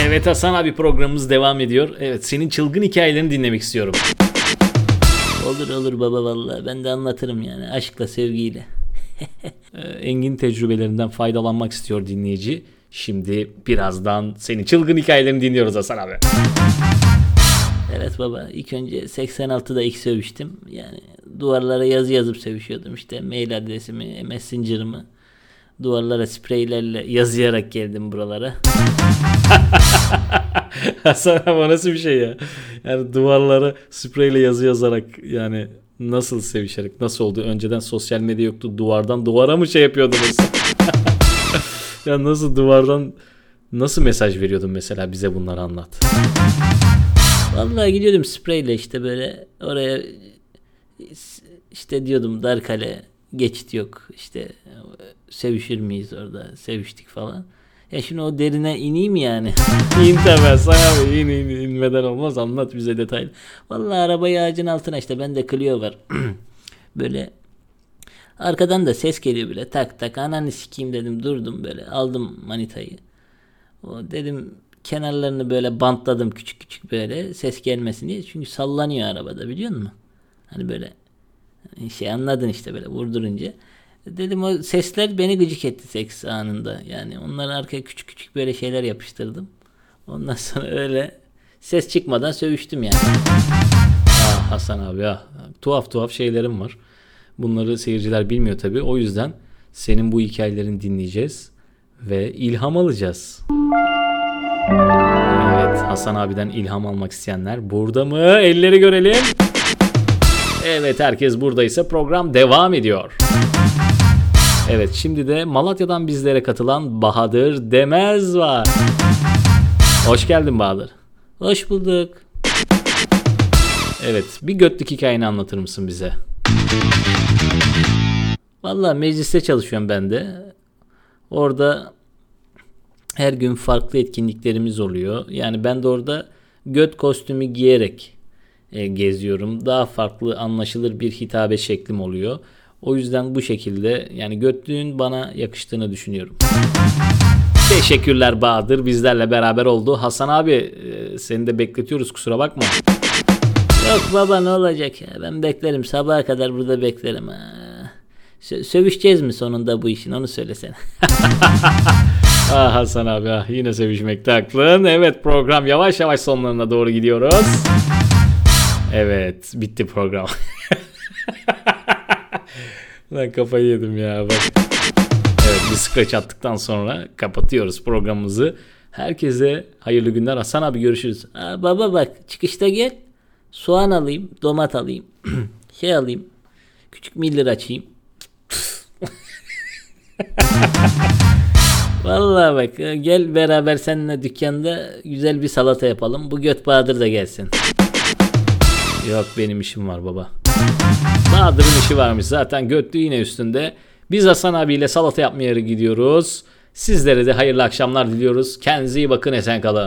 Evet Hasan abi programımız devam ediyor. Evet senin çılgın hikayelerini dinlemek istiyorum. Olur olur baba vallahi ben de anlatırım yani aşkla sevgiyle. Ee, Engin tecrübelerinden faydalanmak istiyor dinleyici. Şimdi birazdan senin çılgın hikayelerini dinliyoruz Hasan abi. Evet baba ilk önce 86'da ilk sövüştüm. Yani duvarlara yazı yazıp sevişiyordum işte mail adresimi, messenger'ımı duvarlara spreylerle yazıyarak geldim buralara. Hasan o nasıl bir şey ya? Yani duvarlara spreyle yazı yazarak yani nasıl sevişerek nasıl oldu? Önceden sosyal medya yoktu. Duvardan duvara mı şey yapıyordunuz? ya nasıl duvardan nasıl mesaj veriyordun mesela bize bunları anlat. Vallahi gidiyordum spreyle işte böyle oraya işte diyordum dar kale geçit yok işte sevişir miyiz orada seviştik falan. Ya şimdi o derine ineyim yani. İn temel sana in, in, inmeden olmaz anlat bize detaylı. Vallahi arabayı ağacın altına işte bende Clio var. böyle arkadan da ses geliyor böyle tak tak ananı sikeyim dedim durdum böyle aldım manitayı. O dedim kenarlarını böyle bantladım küçük küçük böyle ses gelmesin diye. Çünkü sallanıyor arabada biliyor musun? Hani böyle şey anladın işte böyle vurdurunca. Dedim o sesler beni gıcık etti seks anında. Yani onları arkaya küçük küçük böyle şeyler yapıştırdım. Ondan sonra öyle ses çıkmadan sövüştüm yani. Ah Hasan abi ya tuhaf tuhaf şeylerim var. Bunları seyirciler bilmiyor tabi. O yüzden senin bu hikayelerini dinleyeceğiz ve ilham alacağız. Evet Hasan abiden ilham almak isteyenler burada mı? Elleri görelim. Evet herkes buradaysa program devam ediyor. Evet şimdi de Malatya'dan bizlere katılan Bahadır Demez var. Hoş geldin Bahadır. Hoş bulduk. Evet bir götlük hikayeni anlatır mısın bize? Vallahi mecliste çalışıyorum ben de. Orada her gün farklı etkinliklerimiz oluyor. Yani ben de orada göt kostümü giyerek geziyorum. Daha farklı anlaşılır bir hitabe şeklim oluyor. O yüzden bu şekilde yani götlüğün bana yakıştığını düşünüyorum. Teşekkürler Bahadır bizlerle beraber oldu. Hasan abi e, seni de bekletiyoruz kusura bakma. Yok baba ne olacak ya ben beklerim sabaha kadar burada beklerim. Sö- sövüşeceğiz mi sonunda bu işin onu söylesene. Ah Hasan abi ah, yine sevişmekte aklın. Evet program yavaş yavaş sonlarına doğru gidiyoruz. Evet bitti program. Lan kafayı yedim ya bak. Evet bir scratch attıktan sonra kapatıyoruz programımızı. Herkese hayırlı günler. Hasan abi görüşürüz. Aa, baba bak çıkışta gel soğan alayım domat alayım şey alayım küçük miller açayım. Vallahi bak gel beraber seninle dükkanda güzel bir salata yapalım. Bu göt Bahadır da gelsin. Yok benim işim var baba. Bahadır'ın işi varmış zaten götlü yine üstünde. Biz Hasan abiyle salata yapmaya gidiyoruz. Sizlere de hayırlı akşamlar diliyoruz. Kendinize iyi bakın esen kalın.